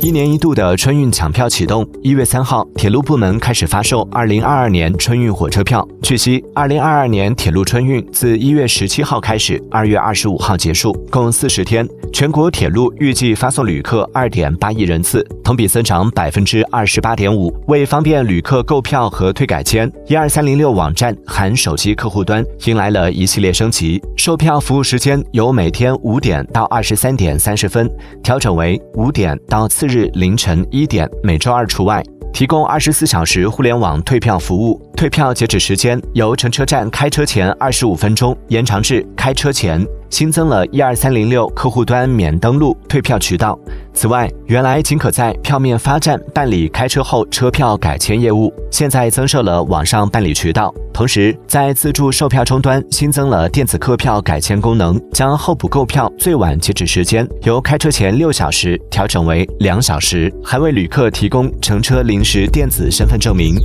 一年一度的春运抢票启动，一月三号，铁路部门开始发售二零二二年春运火车票。据悉，二零二二年铁路春运自一月十七号开始，二月二十五号结束，共四十天。全国铁路预计发送旅客二点八亿人次，同比增长百分之二十八点五。为方便旅客购票和退改签，一二三零六网站含手机客户端迎来了一系列升级，售票服务时间由每天五点到二十三点三十分调整为五点到次日凌晨一点，每周二除外。提供二十四小时互联网退票服务，退票截止时间由乘车站开车前二十五分钟延长至开车前。新增了一二三零六客户端免登录退票渠道。此外，原来仅可在票面发站办理开车后车票改签业务，现在增设了网上办理渠道。同时，在自助售票终端新增了电子客票改签功能，将候补购票最晚截止时间由开车前六小时调整为两小时，还为旅客提供乘车临时电子身份证明。